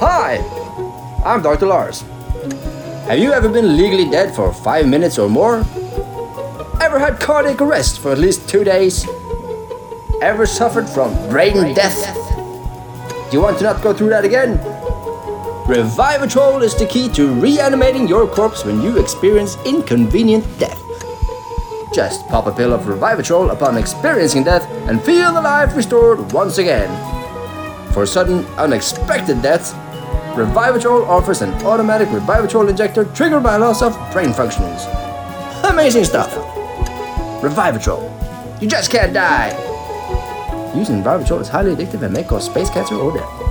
Hi, I'm Dr. Lars. Have you ever been legally dead for five minutes or more? Ever had cardiac arrest for at least two days? Ever suffered from brain death? Do you want to not go through that again? Revivatrol is the key to reanimating your corpse when you experience inconvenient death. Just pop a pill of Revivatrol upon experiencing death and feel the life restored once again. For sudden, unexpected death, Revivatrol offers an automatic Revivatrol injector triggered by loss of brain functions. Amazing stuff! Revivatrol. You just can't die! Using Revivatrol is highly addictive and may cause space cancer or death.